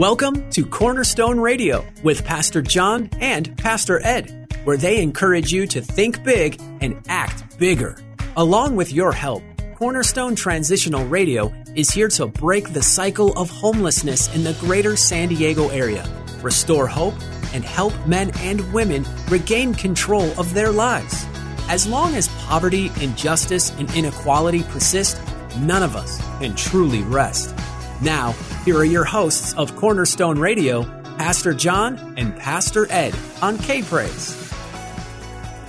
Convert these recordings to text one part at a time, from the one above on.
Welcome to Cornerstone Radio with Pastor John and Pastor Ed, where they encourage you to think big and act bigger. Along with your help, Cornerstone Transitional Radio is here to break the cycle of homelessness in the greater San Diego area, restore hope, and help men and women regain control of their lives. As long as poverty, injustice, and inequality persist, none of us can truly rest. Now, here are your hosts of Cornerstone Radio, Pastor John and Pastor Ed on K Praise.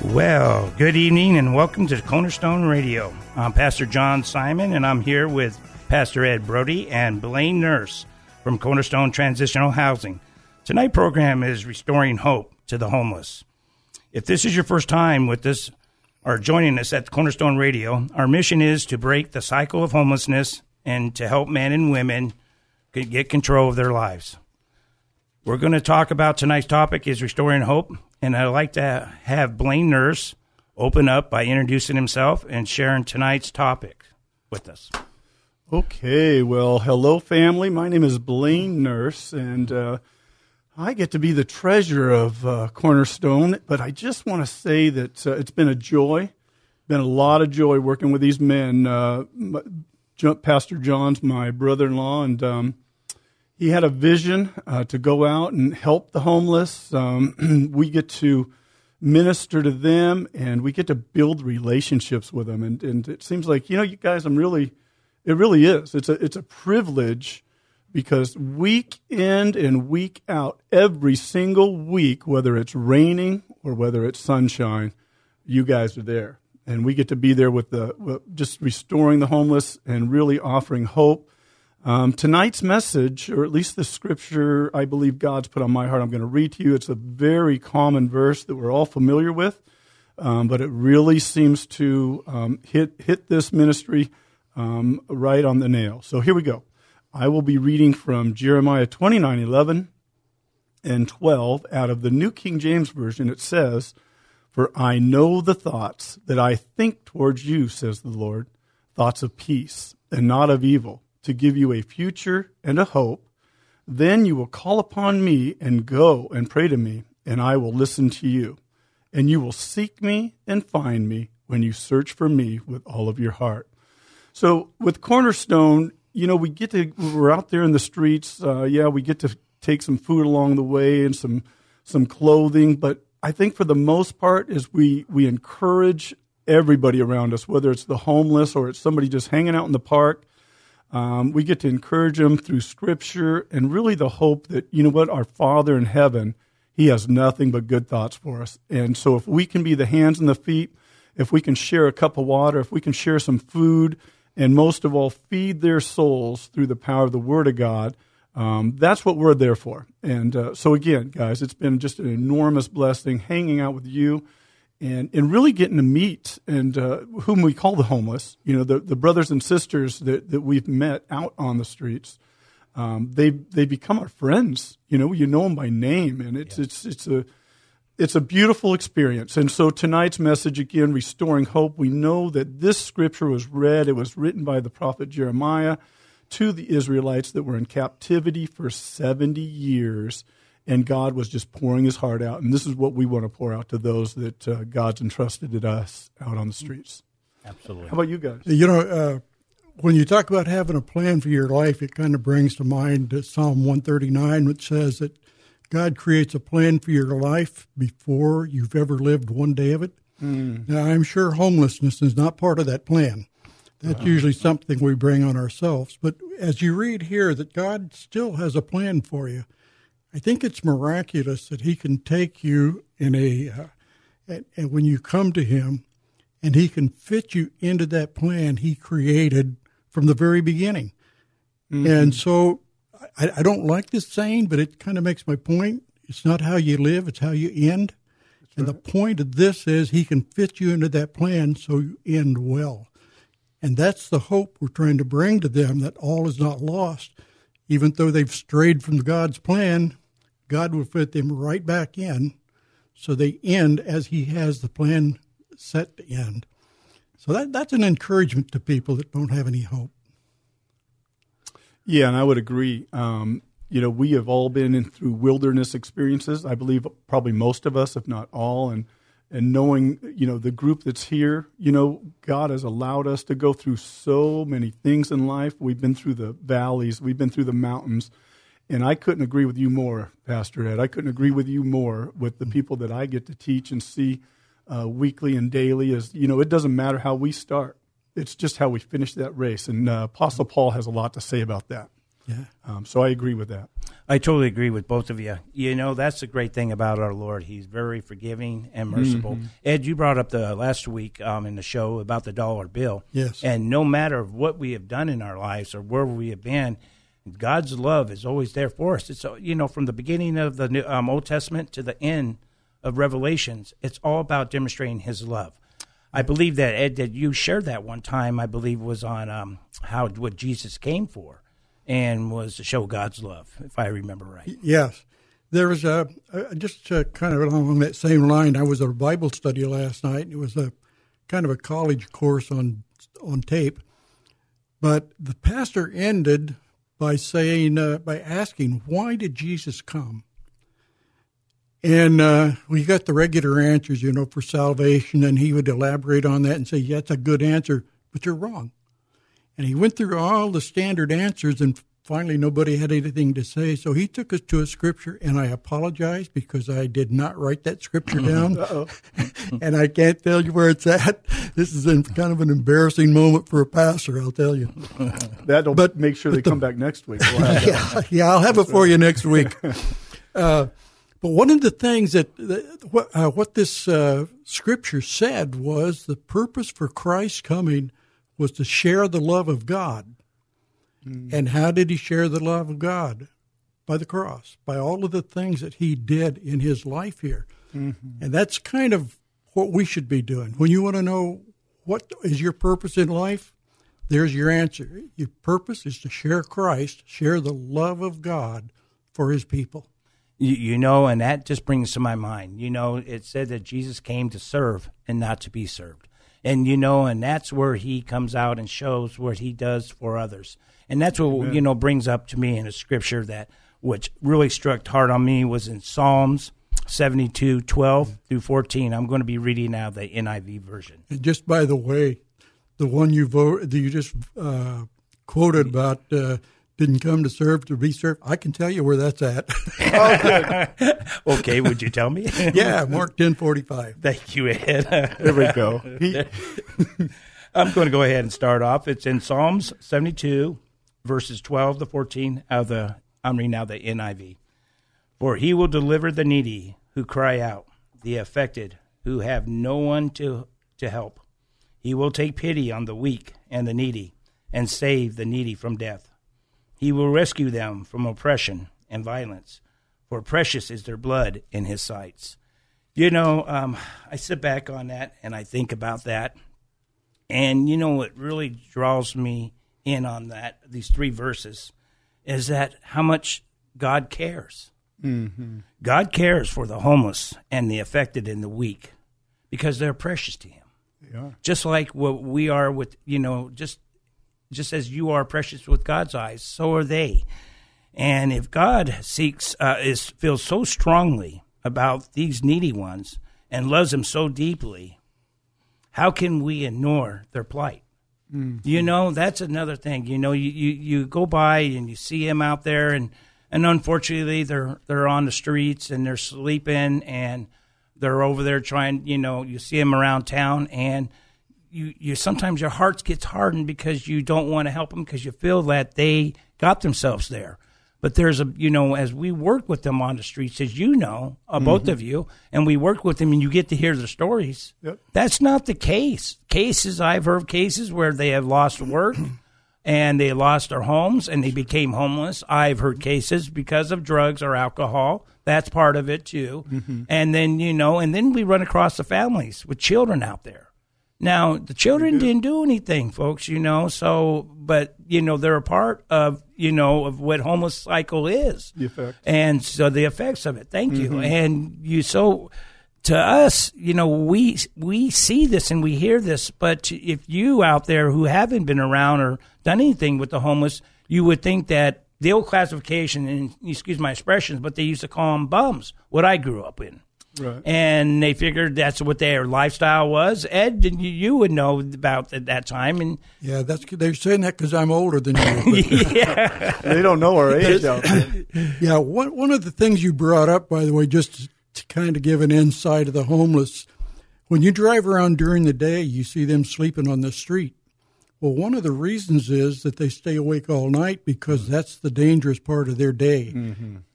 Well, good evening and welcome to Cornerstone Radio. I'm Pastor John Simon and I'm here with Pastor Ed Brody and Blaine Nurse from Cornerstone Transitional Housing. Tonight's program is Restoring Hope to the Homeless. If this is your first time with us or joining us at Cornerstone Radio, our mission is to break the cycle of homelessness and to help men and women get control of their lives. We're going to talk about tonight's topic is restoring hope, and I'd like to have Blaine Nurse open up by introducing himself and sharing tonight's topic with us. Okay, well, hello, family. My name is Blaine Nurse, and uh, I get to be the treasurer of uh, Cornerstone. But I just want to say that uh, it's been a joy, been a lot of joy working with these men. Pastor John's my brother-in-law, and um, he had a vision uh, to go out and help the homeless. Um, we get to minister to them, and we get to build relationships with them. And, and it seems like you know, you guys, I'm really, it really is. It's a it's a privilege because week in and week out, every single week, whether it's raining or whether it's sunshine, you guys are there and we get to be there with the just restoring the homeless and really offering hope. Um, tonight's message, or at least the scripture I believe God's put on my heart, I'm going to read to you. It's a very common verse that we're all familiar with, um, but it really seems to um, hit hit this ministry um, right on the nail. So here we go. I will be reading from Jeremiah 29, 11 and 12 out of the New King James Version. It says, for I know the thoughts that I think towards you, says the Lord, thoughts of peace and not of evil, to give you a future and a hope. Then you will call upon me and go and pray to me, and I will listen to you. And you will seek me and find me when you search for me with all of your heart. So with Cornerstone, you know, we get to, we're out there in the streets. Uh, yeah, we get to take some food along the way and some, some clothing, but I think for the most part is we we encourage everybody around us, whether it's the homeless or it's somebody just hanging out in the park. Um, we get to encourage them through Scripture and really the hope that you know what our Father in heaven, He has nothing but good thoughts for us. And so if we can be the hands and the feet, if we can share a cup of water, if we can share some food, and most of all feed their souls through the power of the Word of God um, that's what we're there for. And uh, so, again, guys, it's been just an enormous blessing hanging out with you and, and really getting to meet and uh, whom we call the homeless, you know, the, the brothers and sisters that, that we've met out on the streets. Um, they they become our friends. You know, you know them by name, and it's yeah. it's it's a it's a beautiful experience. And so tonight's message again, restoring hope. We know that this scripture was read. It was written by the prophet Jeremiah to the Israelites that were in captivity for 70 years, and God was just pouring his heart out. And this is what we want to pour out to those that uh, God's entrusted to us out on the streets. Absolutely. How about you guys? You know, uh, when you talk about having a plan for your life, it kind of brings to mind Psalm 139, which says that God creates a plan for your life before you've ever lived one day of it. Mm. Now, I'm sure homelessness is not part of that plan. That's usually something we bring on ourselves. But as you read here that God still has a plan for you, I think it's miraculous that He can take you in a, uh, and, and when you come to Him, and He can fit you into that plan He created from the very beginning. Mm-hmm. And so I, I, don't like this saying, but it kind of makes my point. It's not how you live, it's how you end. That's and right. the point of this is He can fit you into that plan so you end well. And that's the hope we're trying to bring to them that all is not lost. Even though they've strayed from God's plan, God will fit them right back in so they end as He has the plan set to end. So that, that's an encouragement to people that don't have any hope. Yeah, and I would agree. Um, you know, we have all been in through wilderness experiences. I believe probably most of us, if not all, and and knowing, you know, the group that's here, you know, God has allowed us to go through so many things in life. We've been through the valleys, we've been through the mountains, and I couldn't agree with you more, Pastor Ed. I couldn't agree with you more with the people that I get to teach and see uh, weekly and daily. As you know, it doesn't matter how we start; it's just how we finish that race. And uh, Apostle Paul has a lot to say about that. Yeah. Um, so I agree with that. I totally agree with both of you. You know, that's the great thing about our Lord. He's very forgiving and merciful. Mm-hmm. Ed, you brought up the last week um, in the show about the dollar bill. Yes. And no matter what we have done in our lives or where we have been, God's love is always there for us. It's you know from the beginning of the New, um, Old Testament to the end of Revelations, it's all about demonstrating His love. I believe that Ed, that you shared that one time. I believe was on um, how what Jesus came for, and was to show God's love, if I remember right. Yes. There was a, a just uh kind of along that same line. I was at a Bible study last night. It was a kind of a college course on on tape, but the pastor ended by saying uh, by asking why did Jesus come, and uh, we got the regular answers, you know, for salvation, and he would elaborate on that and say, "Yeah, that's a good answer, but you're wrong." And he went through all the standard answers, and finally nobody had anything to say. So he took us to a scripture, and I apologize because I did not write that scripture down, and I can't tell you where it's at. This is in kind of an embarrassing moment for a pastor, I'll tell you. That'll But- make sure they the- come back next week. We'll yeah, yeah, I'll have it for you next week. Uh, but one of the things that, that what, uh, what this uh, scripture said was the purpose for Christ's coming was to share the love of God. Hmm. And how did he share the love of God? By the cross, by all of the things that he did in his life here. Mm-hmm. And that's kind of what we should be doing. When you want to know what is your purpose in life, there's your answer. Your purpose is to share Christ, share the love of God for his people. You, you know, and that just brings to my mind. You know, it said that Jesus came to serve and not to be served. And you know, and that's where he comes out and shows what he does for others. And that's what you know brings up to me in a scripture that which really struck hard on me was in Psalms 72, 12 through 14. I'm going to be reading now the NIV version. And just by the way, the one you vote, that you just uh, quoted about uh, didn't come to serve to be served. I can tell you where that's at. Oh, okay, would you tell me? yeah, Mark ten forty five. Thank you, Ed. There we go. I'm going to go ahead and start off. It's in Psalms 72, verses 12 to 14 of the I'm reading now the NIV. For he will deliver the needy who cry out, the affected who have no one to to help. He will take pity on the weak and the needy and save the needy from death. He will rescue them from oppression and violence, for precious is their blood in his sights. You know, um, I sit back on that and I think about that. And you know what really draws me in on that, these three verses, is that how much God cares. God cares for the homeless and the affected and the weak because they're precious to Him. yeah. Just like what we are with, you know, just just as you are precious with God's eyes, so are they. And if God seeks uh, is feels so strongly about these needy ones and loves them so deeply, how can we ignore their plight? You know, that's another thing. You know, you, you, you go by and you see them out there, and, and unfortunately, they're they're on the streets and they're sleeping and they're over there trying. You know, you see them around town, and you you sometimes your heart gets hardened because you don't want to help them because you feel that they got themselves there. But there's a you know as we work with them on the streets, as you know, uh, both of you, and we work with them, and you get to hear their stories. Yep. That's not the case. Cases I've heard cases where they have lost work and they lost their homes and they became homeless. I've heard cases because of drugs or alcohol. That's part of it too. And then you know, and then we run across the families with children out there. Now, the children didn't do anything, folks, you know, so, but, you know, they're a part of, you know, of what homeless cycle is. The effect. And so the effects of it. Thank you. Mm-hmm. And you, so to us, you know, we, we see this and we hear this, but if you out there who haven't been around or done anything with the homeless, you would think that the old classification, and excuse my expressions, but they used to call them bums. What I grew up in. Right. And they figured that's what their lifestyle was. Ed, you, you would know about at that time, and Yeah, that's they're saying that because I'm older than you. Yeah, They don't know our age out there. Yeah, one one of the things you brought up, by the way, just to, to kind of give an insight of the homeless, when you drive around during the day, you see them sleeping on the street. Well, one of the reasons is that they stay awake all night because that's the dangerous part of their day,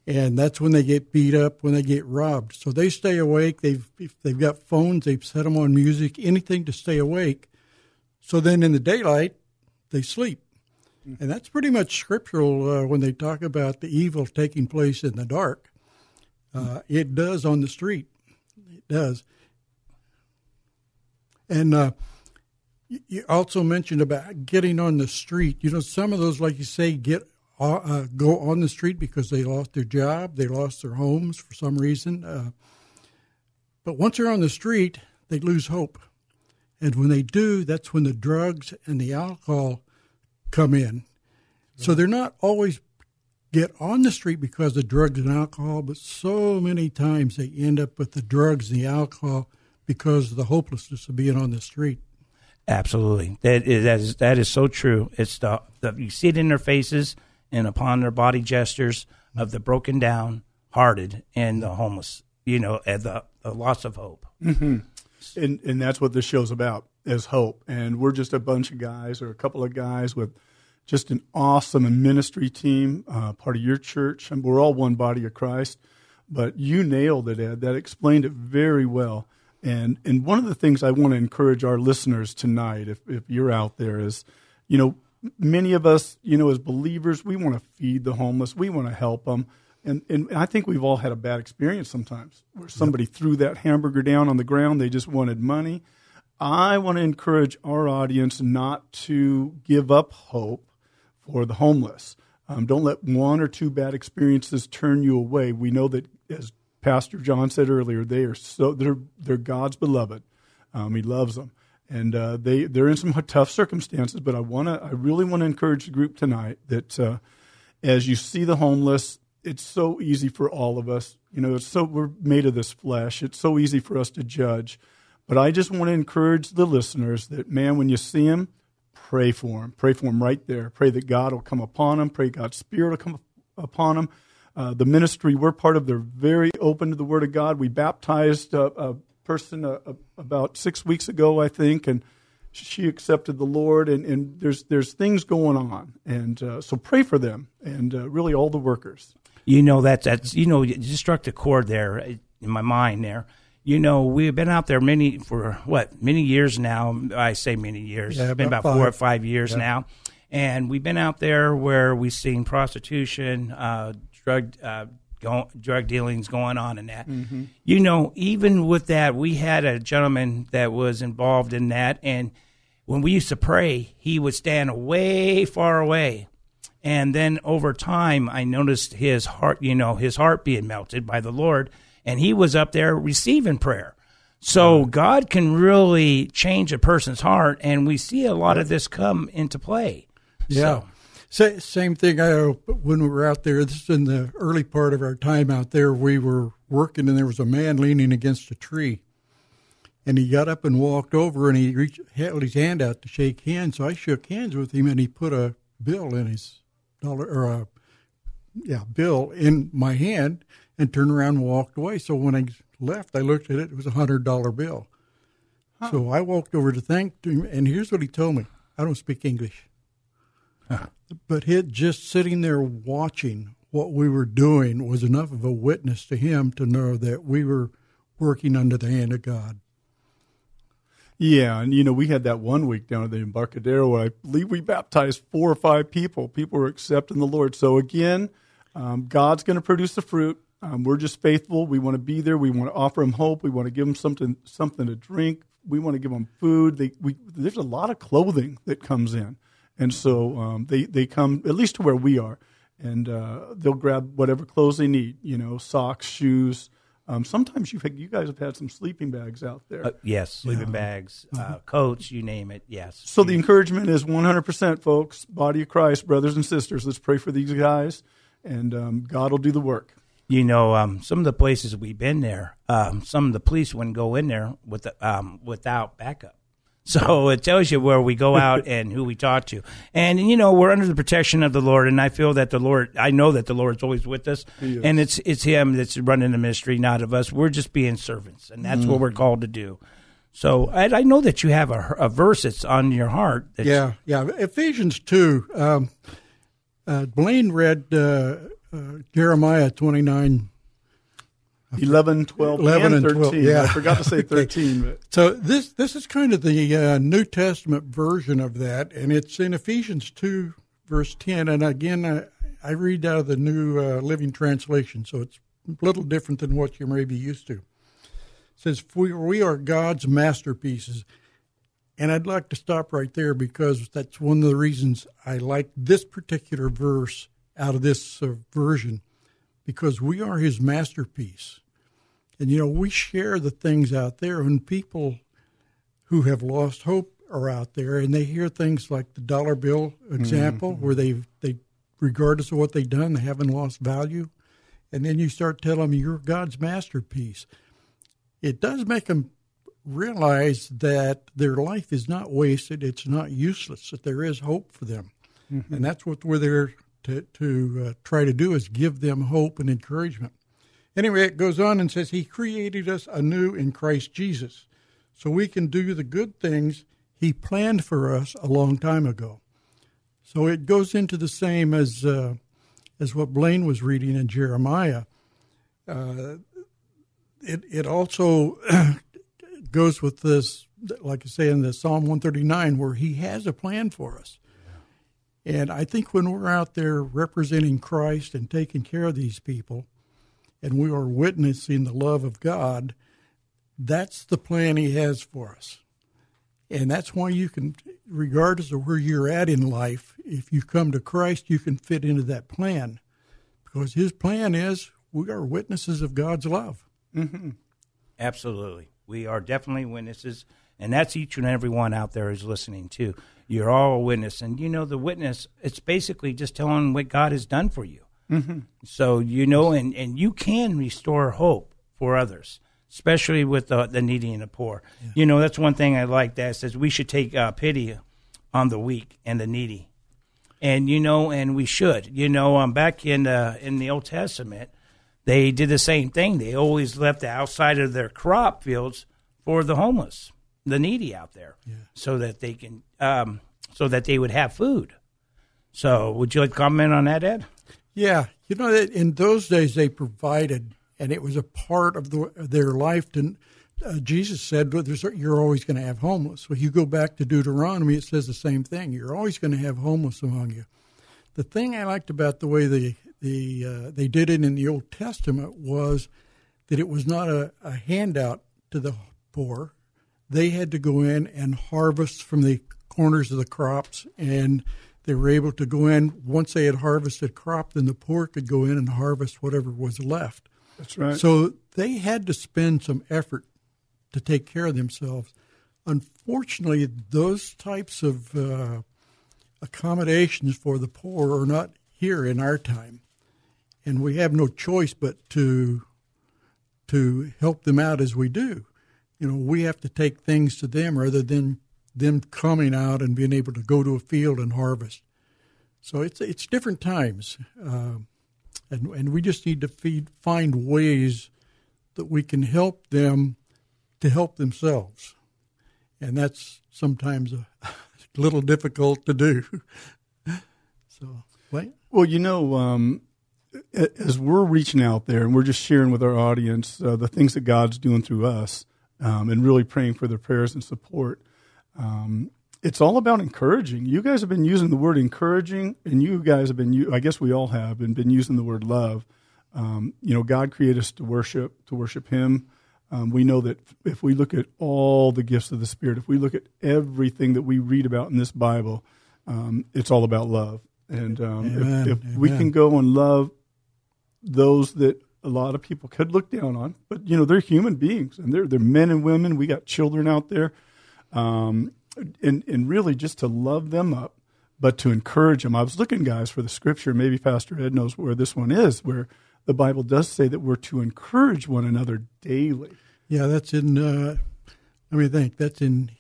and that's when they get beat up, when they get robbed. So they stay awake. They've if they've got phones, they've set them on music, anything to stay awake. So then in the daylight, they sleep. And that's pretty much scriptural uh, when they talk about the evil taking place in the dark. Uh, it does on the street. It does. And uh, you- also mentioned about getting on the street. You know, some of those, like you say, get uh, uh, go on the street because they lost their job, they lost their homes for some reason. Uh, but once they're on the street, they lose hope. And when they do, that's when the drugs and the alcohol come in. So they're not always get on the street because of drugs and alcohol, but so many times they end up with the drugs and the alcohol because of the hopelessness of being on the street. Absolutely. That is that is, that is so true. It's the, the you see it in their faces and upon their body gestures of the broken down, hearted, and the homeless. You know, and the, the loss of hope. and and that's what this show's about is hope and we're just a bunch of guys or a couple of guys with just an awesome ministry team uh, part of your church and we're all one body of christ but you nailed it ed that explained it very well and and one of the things i want to encourage our listeners tonight if, if you're out there is you know many of us you know as believers we want to feed the homeless we want to help them and, and I think we've all had a bad experience sometimes where somebody threw that hamburger down on the ground. They just wanted money. I want to encourage our audience not to give up hope for the homeless. Um, don't let one or two bad experiences turn you away. We know that, as Pastor John said earlier, they are so they're they're God's beloved. Um, he loves them, and uh, they they're in some tough circumstances. But I want to I really want to encourage the group tonight that uh, as you see the homeless, it's so easy for all of us. You know, it's so we're made of this flesh. It's so easy for us to judge. But I just want to encourage the listeners that man, when you see them, pray for them. Pray for them right there. Pray that God will come upon them. Pray God's Spirit will come upon them. Uh, the ministry we're part of, they're very open to the Word of God. We baptized a, a person uh, about six weeks ago, I think, and she accepted the Lord. And, and there's there's things going on, and uh, so pray for them and uh, really all the workers. You know that that's you know you just struck the chord there in my mind there. You know we've been out there many for what many years now. I say many years. Yeah, it's been about about four or five. five years now, and we've been out there where we've seen prostitution, uh, drug. Uh, Go, drug dealings going on in that. You know, even with that, we had a gentleman that was involved in that, and when we used to pray, he would stand way far away. And then over time, I noticed his heart, you know, his heart being melted by the Lord, and he was up there receiving prayer. So God can really change a person's heart, and we see a lot of this come into play. Yeah. Sa- same thing. I, when we were out there, this is in the early part of our time out there, we were working and there was a man leaning against a tree. And he got up and walked over and he reached, held his hand out to shake hands. So I shook hands with him and he put a bill in his dollar or a yeah bill in my hand and turned around and walked away. So when I left, I looked at it; it was a hundred dollar bill. So I walked over to thank him, and here's what he told me: I don't speak English, but him just sitting there watching what we were doing was enough of a witness to him to know that we were working under the hand of God. Yeah, and you know, we had that one week down at the Embarcadero where I believe we baptized four or five people. People were accepting the Lord. So again, um, God's going to produce the fruit. Um, we're just faithful. We want to be there. We want to offer them hope. We want to give them something something to drink. We want to give them food. They, we, there's a lot of clothing that comes in, and so um, they they come at least to where we are, and uh, they'll grab whatever clothes they need. You know, socks, shoes, Um, sometimes you've had, you guys have had some sleeping bags out there. Uh, yes, sleeping bags, uh, coats, you name it. Yes. so the encouragement is 100%, folks. Body of Christ, brothers and sisters, let's pray for these guys, and um, God will do the work. you know, um, some of the places we've been there, um, some of the police wouldn't go in there with the, um, without backup. So it tells you where we go out and who we talk to. And, you know, we're under the protection of the Lord. And I feel that the Lord, I know that the Lord's always with us. And it's, it's Him that's running the ministry, not of us. We're just being servants. And that's what we're called to do. So I, I know that you have a, a verse that's on your heart. That's, Yeah, yeah. Ephesians 2. Um, uh, Blaine read uh, uh, Jeremiah 29. 11, 12, 11 and and 13. 12, yeah. I forgot to say 13, but So this this is kind of the uh, New Testament version of that, and it's in Ephesians 2, verse 10. And again, I, I read out of the New uh, Living Translation, so it's a little different than what you may be used to. It says, we, we are God's masterpieces. And I'd like to stop right there because that's one of the reasons I like this particular verse out of this uh, version, because we are his masterpiece. And, you know, we share the things out there, and people who have lost hope are out there, and they hear things like the dollar bill example, mm-hmm. where they they, regardless of what they've done, they haven't lost value. And then you start telling them you're God's masterpiece. It does make them realize that their life is not wasted, it's not useless, that there is hope for them. Mm-hmm. And that's what we're there to, to uh, try to do is give them hope and encouragement. Anyway, it goes on and says, He created us anew in Christ Jesus so we can do the good things He planned for us a long time ago. So it goes into the same as, uh, as what Blaine was reading in Jeremiah. Uh, it, it also goes with this, like I say in the Psalm 139, where He has a plan for us. And I think when we're out there representing Christ and taking care of these people, and we are witnessing the love of God, that's the plan He has for us. And that's why you can, regardless of where you're at in life, if you come to Christ, you can fit into that plan. Because His plan is we are witnesses of God's love. Mm-hmm. Absolutely. We are definitely witnesses, and that's each and every one out there is listening too. You're all a witness, and you know the witness. It's basically just telling what God has done for you. Mm-hmm. So you know, and and you can restore hope for others, especially with the, the needy and the poor. You know, that's one thing I like. That says we should take uh, pity on the weak and the needy, and you know, and we should. You know, um, back in the in the Old Testament, they did the same thing. They always left the outside of their crop fields for the homeless, the needy out there, so that they can, um, so that they would have food. So, would you like to comment on that, Ed? Yeah, you know that in those days they provided, and it was a part of the, their life. To, uh, Jesus said, well, there's, "You're always going to have homeless." Well, you go back to Deuteronomy; it says the same thing. You're always going to have homeless among you. The thing I liked about the way they the uh, they did it in the Old Testament was that it was not a, a handout to the poor. They had to go in and harvest from the corners of the crops, and they were able to go in once they had harvested crop. Then the poor could go in and harvest whatever was left. that's right. So they had to spend some effort to take care of themselves. Unfortunately, those types of uh, accommodations for the poor are not here in our time, and we have no choice but to to help them out as we do. You know, we have to take things to them rather than them coming out and being able to go to a field and harvest. So it's it's different times, uh, and and we just need to feed, find ways that we can help them to help themselves, and that's sometimes a little difficult to do. so, wait. Well, you know, um, as we're reaching out there and we're just sharing with our audience uh, the things that God's doing through us um, and really praying for their prayers and support, um, it's all about encouraging. You guys have been using the word encouraging, and you guys have been, I guess we all have, and been using the word love. Um, you know, God created us to worship, to worship Him. Um, we know that if we look at all the gifts of the Spirit, if we look at everything that we read about in this Bible, um, it's all about love. And um, if, if we can go and love those that a lot of people could look down on, but you know they're human beings and they're they're men and women. We got children out there, um, and and really just to love them up, but to encourage them. I was looking, guys, for the scripture. Maybe Pastor Ed knows where this one is, where the Bible does say that we're to encourage one another daily. Yeah, that's in. Uh, let me think. That's in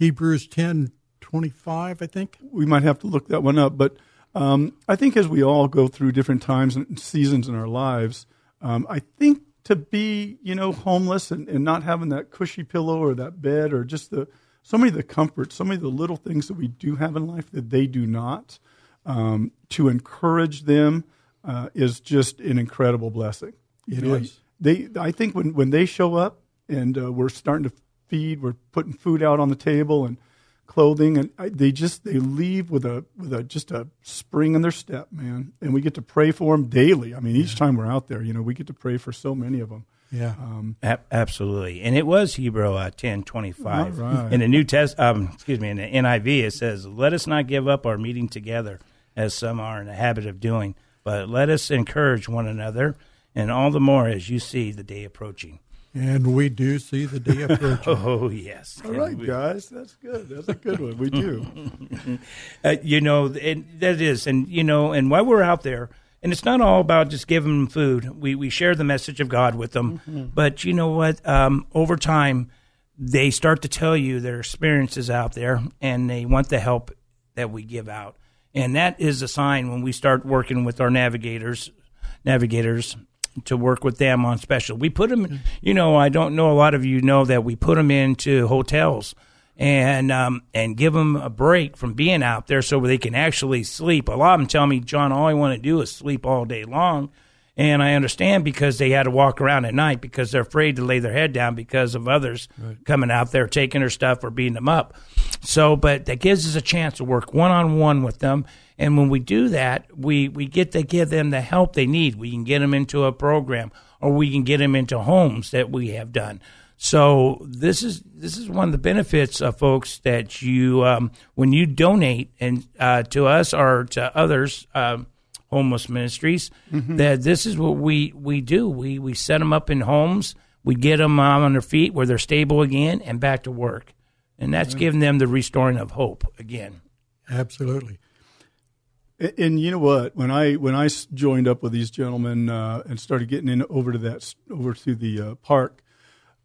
Hebrews ten twenty five. I think we might have to look that one up, but um, I think as we all go through different times and seasons in our lives, um, I think to be you know homeless and, and not having that cushy pillow or that bed or just the so many of the comforts, so many of the little things that we do have in life that they do not, um, to encourage them uh, is just an incredible blessing. You it know, is. They, I think when, when they show up and uh, we're starting to feed, we're putting food out on the table and clothing, and I, they just they leave with a with a just a spring in their step, man. And we get to pray for them daily. I mean, each yeah. time we're out there, you know, we get to pray for so many of them. Yeah, um, a- absolutely. And it was Hebrew uh, ten twenty five right. in the New Test. Um, excuse me, in the NIV it says, "Let us not give up our meeting together, as some are in the habit of doing, but let us encourage one another, and all the more as you see the day approaching." And we do see the day approaching. oh yes. All right, we... guys, that's good. That's a good one. We do. uh, you know, and that is, and you know, and while we're out there, and it's not all about just giving them food. We we share the message of God with them, mm-hmm. but you know what? Um, over time, they start to tell you their experiences out there, and they want the help that we give out, and that is a sign when we start working with our navigators, navigators to work with them on special. We put them, you know, I don't know a lot of you know that we put them into hotels and um, and give them a break from being out there so they can actually sleep. A lot of them tell me, John, all I want to do is sleep all day long. And I understand because they had to walk around at night because they're afraid to lay their head down because of others right. coming out there taking their stuff or beating them up. So, but that gives us a chance to work one on one with them. And when we do that, we, we get to give them the help they need. We can get them into a program or we can get them into homes that we have done. So this is this is one of the benefits of folks that you um, when you donate and uh, to us or to others um, homeless ministries mm-hmm. that this is what we we do. We we set them up in homes. We get them on their feet where they're stable again and back to work. And that's mm-hmm. giving them the restoring of hope again. Absolutely. And, and you know what? When i when i joined up with these gentlemen uh, and started getting in over to that over to the uh, park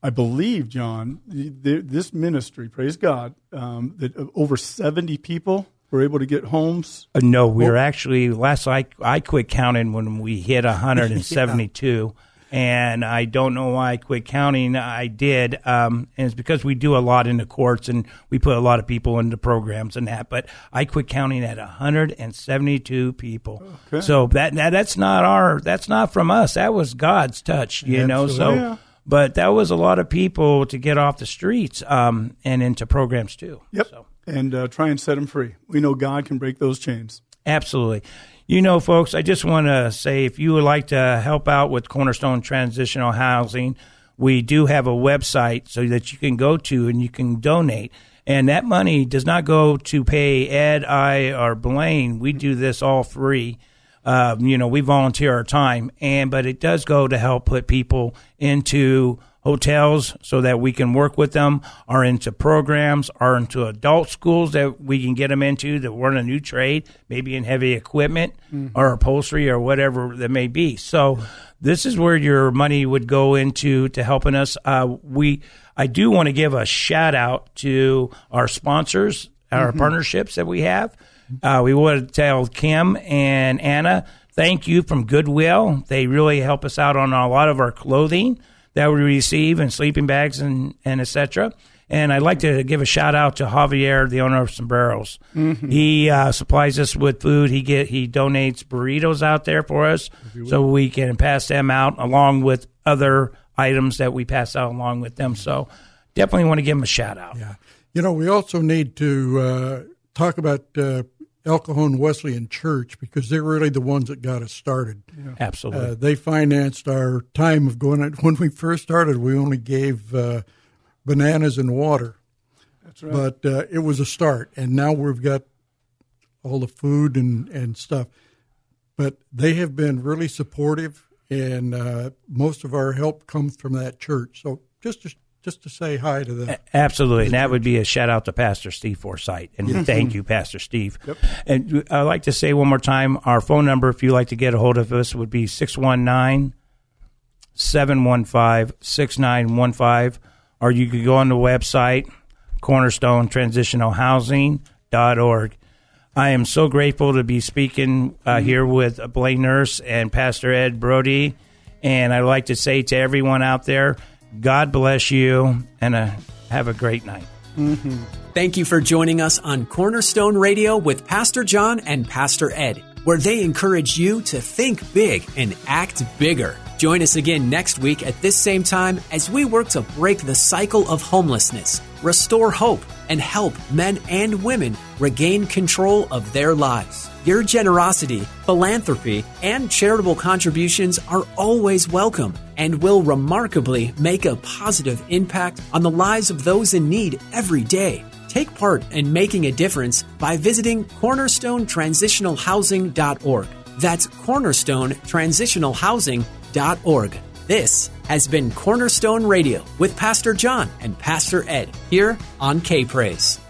I believe, John, the, the, this ministry, praise God, um, that over 70 people were able to get homes. Uh, no, we were actually, last I, I quit counting when we hit 172. yeah. And I don't know why I quit counting. I did. Um, and it's because we do a lot in the courts and we put a lot of people into programs and that. But I quit counting at 172 people. Okay. So that, that that's not our, that's not from us. That was God's touch, you Absolutely. know. So. Yeah but that was a lot of people to get off the streets um, and into programs too. Yep. So. And uh, try and set them free. We know God can break those chains. Absolutely. You know, folks, I just want to say if you would like to help out with Cornerstone Transitional Housing, we do have a website so that you can go to and you can donate. And that money does not go to pay Ed, I, or Blaine. We do this all free. Uh, you know, we volunteer our time, and but it does go to help put people into hotels so that we can work with them, are into programs, are into adult schools that we can get them into that learn a new trade, maybe in heavy equipment mm-hmm. or upholstery or whatever that may be. So this is where your money would go into to helping us. Uh, we, I do want to give a shout out to our sponsors, our mm-hmm. partnerships that we have. Uh, we want to tell Kim and Anna thank you from Goodwill. They really help us out on a lot of our clothing that we receive and sleeping bags and, and etc. And I'd like to give a shout out to Javier, the owner of Sombreros. Mm-hmm. He uh, supplies us with food. He get he donates burritos out there for us, so we can pass them out along with other items that we pass out along with them. So definitely want to give him a shout out. Yeah, you know we also need to uh, talk about uh, El Cajon Wesleyan Church because they're really the ones that got us started. Yeah. Absolutely. Uh, they financed our time of going. Out. When we first started, we only gave uh, bananas and water. That's right. But uh, it was a start, and now we've got all the food and, and stuff. But they have been really supportive and uh, most of our help comes from that church. So just to, just to say hi to them. Absolutely. And that would be a shout out to Pastor Steve Forsythe. And thank you, Pastor Steve. Yep. And I'd like to say one more time our phone number, if you'd like to get a hold of us, would be 619 715 6915. Or you could go on the website, cornerstonetransitionalhousing.org. I am so grateful to be speaking uh, here with Blaine Nurse and Pastor Ed Brody. And I'd like to say to everyone out there, God bless you and uh, have a great night. Thank you for joining us on Cornerstone Radio with Pastor John and Pastor Ed, where they encourage you to think big and act bigger. Join us again next week at this same time as we work to break the cycle of homelessness, restore hope, and help men and women regain control of their lives. Your generosity, philanthropy, and charitable contributions are always welcome and will remarkably make a positive impact on the lives of those in need every day. Take part in making a difference by visiting cornerstonetransitionalhousing.org. That's cornerstonetransitionalhousing.org. This has been Cornerstone Radio with Pastor John and Pastor Ed here on K Praise.